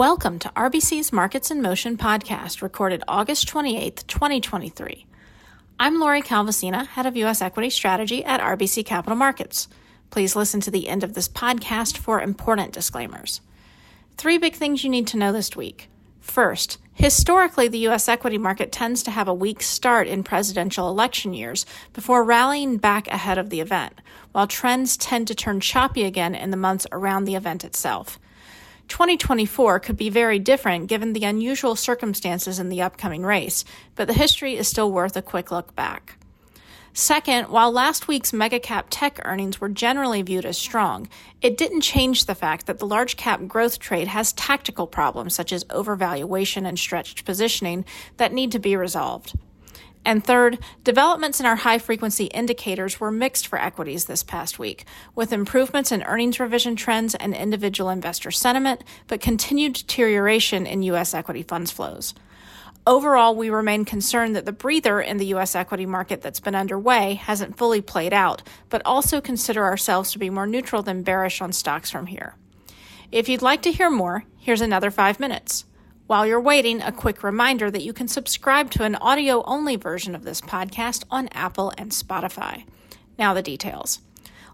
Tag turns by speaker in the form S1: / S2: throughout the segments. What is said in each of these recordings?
S1: Welcome to RBC's Markets in Motion podcast, recorded August 28, 2023. I'm Lori Calvasina, head of U.S. equity strategy at RBC Capital Markets. Please listen to the end of this podcast for important disclaimers. Three big things you need to know this week. First, historically, the U.S. equity market tends to have a weak start in presidential election years before rallying back ahead of the event, while trends tend to turn choppy again in the months around the event itself. 2024 could be very different given the unusual circumstances in the upcoming race, but the history is still worth a quick look back. Second, while last week's megacap tech earnings were generally viewed as strong, it didn't change the fact that the large cap growth trade has tactical problems such as overvaluation and stretched positioning that need to be resolved. And third, developments in our high frequency indicators were mixed for equities this past week, with improvements in earnings revision trends and individual investor sentiment, but continued deterioration in U.S. equity funds flows. Overall, we remain concerned that the breather in the U.S. equity market that's been underway hasn't fully played out, but also consider ourselves to be more neutral than bearish on stocks from here. If you'd like to hear more, here's another five minutes. While you're waiting, a quick reminder that you can subscribe to an audio only version of this podcast on Apple and Spotify. Now, the details.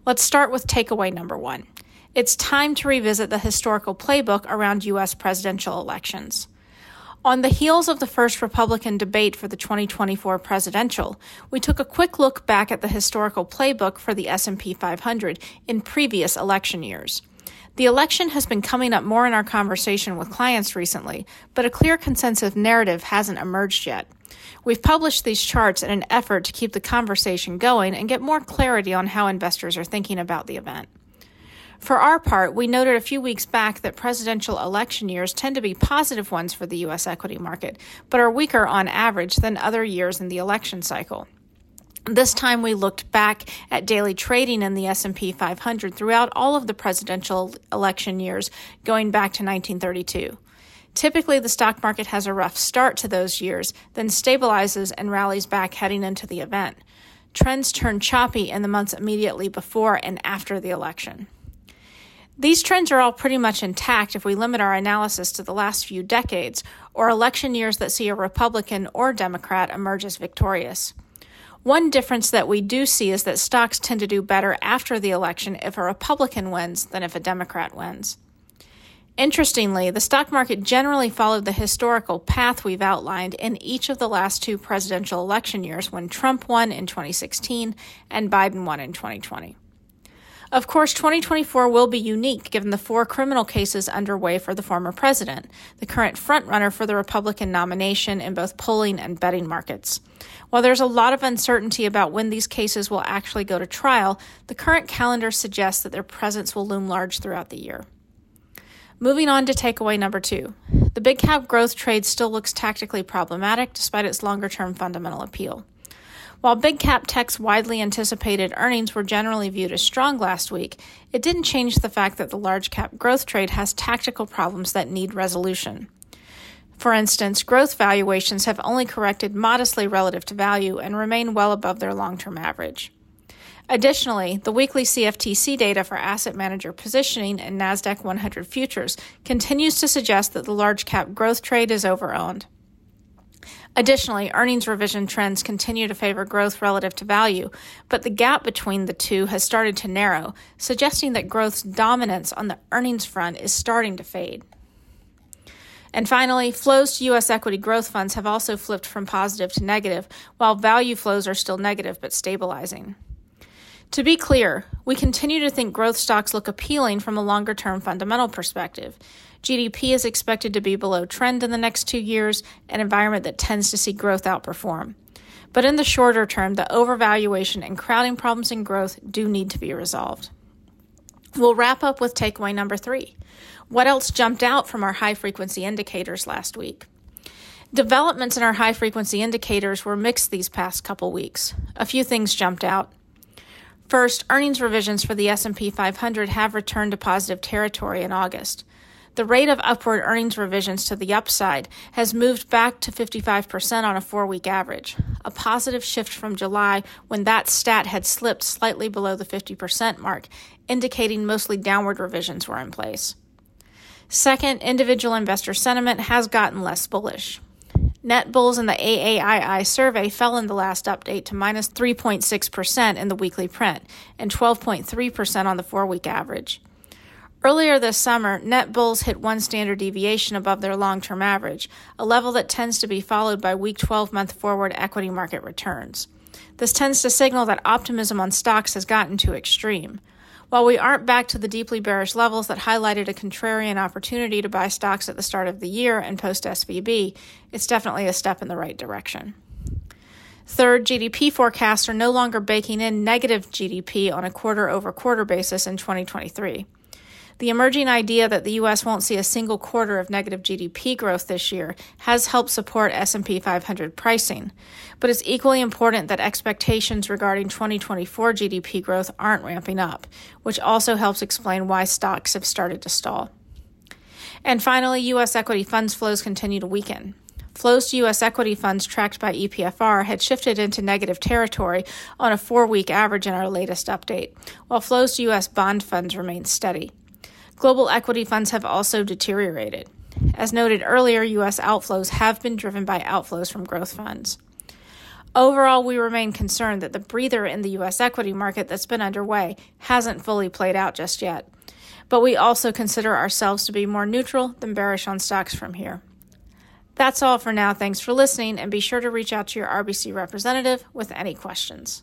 S1: Let's start with takeaway number one. It's time to revisit the historical playbook around U.S. presidential elections. On the heels of the first Republican debate for the 2024 presidential, we took a quick look back at the historical playbook for the S&P 500 in previous election years. The election has been coming up more in our conversation with clients recently, but a clear consensus narrative hasn't emerged yet. We've published these charts in an effort to keep the conversation going and get more clarity on how investors are thinking about the event. For our part, we noted a few weeks back that presidential election years tend to be positive ones for the U.S. equity market, but are weaker on average than other years in the election cycle. This time we looked back at daily trading in the S&P 500 throughout all of the presidential election years going back to 1932. Typically, the stock market has a rough start to those years, then stabilizes and rallies back heading into the event. Trends turn choppy in the months immediately before and after the election. These trends are all pretty much intact if we limit our analysis to the last few decades or election years that see a Republican or Democrat emerge as victorious. One difference that we do see is that stocks tend to do better after the election if a Republican wins than if a Democrat wins. Interestingly, the stock market generally followed the historical path we've outlined in each of the last two presidential election years when Trump won in 2016 and Biden won in 2020. Of course, 2024 will be unique given the four criminal cases underway for the former president, the current frontrunner for the Republican nomination in both polling and betting markets. While there's a lot of uncertainty about when these cases will actually go to trial, the current calendar suggests that their presence will loom large throughout the year. Moving on to takeaway number two. The big cap growth trade still looks tactically problematic despite its longer term fundamental appeal. While big cap tech's widely anticipated earnings were generally viewed as strong last week, it didn't change the fact that the large cap growth trade has tactical problems that need resolution. For instance, growth valuations have only corrected modestly relative to value and remain well above their long term average. Additionally, the weekly CFTC data for asset manager positioning and NASDAQ 100 futures continues to suggest that the large cap growth trade is overowned. Additionally, earnings revision trends continue to favor growth relative to value, but the gap between the two has started to narrow, suggesting that growth's dominance on the earnings front is starting to fade. And finally, flows to U.S. equity growth funds have also flipped from positive to negative, while value flows are still negative but stabilizing. To be clear, we continue to think growth stocks look appealing from a longer term fundamental perspective. GDP is expected to be below trend in the next two years, an environment that tends to see growth outperform. But in the shorter term, the overvaluation and crowding problems in growth do need to be resolved. We'll wrap up with takeaway number three. What else jumped out from our high frequency indicators last week? Developments in our high frequency indicators were mixed these past couple weeks. A few things jumped out. First, earnings revisions for the S&P 500 have returned to positive territory in August. The rate of upward earnings revisions to the upside has moved back to 55% on a four week average, a positive shift from July when that stat had slipped slightly below the 50% mark, indicating mostly downward revisions were in place. Second, individual investor sentiment has gotten less bullish. Net bulls in the AAII survey fell in the last update to minus 3.6% in the weekly print and 12.3% on the four weak average. Earlier this summer, net bulls hit one standard deviation above their long term average, a level that tends to be followed by week 12 month forward equity market returns. This tends to signal that optimism on stocks has gotten too extreme. While we aren't back to the deeply bearish levels that highlighted a contrarian opportunity to buy stocks at the start of the year and post SVB, it's definitely a step in the right direction. Third, GDP forecasts are no longer baking in negative GDP on a quarter over quarter basis in 2023. The emerging idea that the US won't see a single quarter of negative GDP growth this year has helped support S&P 500 pricing, but it's equally important that expectations regarding 2024 GDP growth aren't ramping up, which also helps explain why stocks have started to stall. And finally, US equity funds flows continue to weaken. Flows to U.S. equity funds tracked by EPFR had shifted into negative territory on a four week average in our latest update, while flows to U.S. bond funds remained steady. Global equity funds have also deteriorated. As noted earlier, U.S. outflows have been driven by outflows from growth funds. Overall, we remain concerned that the breather in the U.S. equity market that's been underway hasn't fully played out just yet. But we also consider ourselves to be more neutral than bearish on stocks from here. That's all for now. Thanks for listening, and be sure to reach out to your RBC representative with any questions.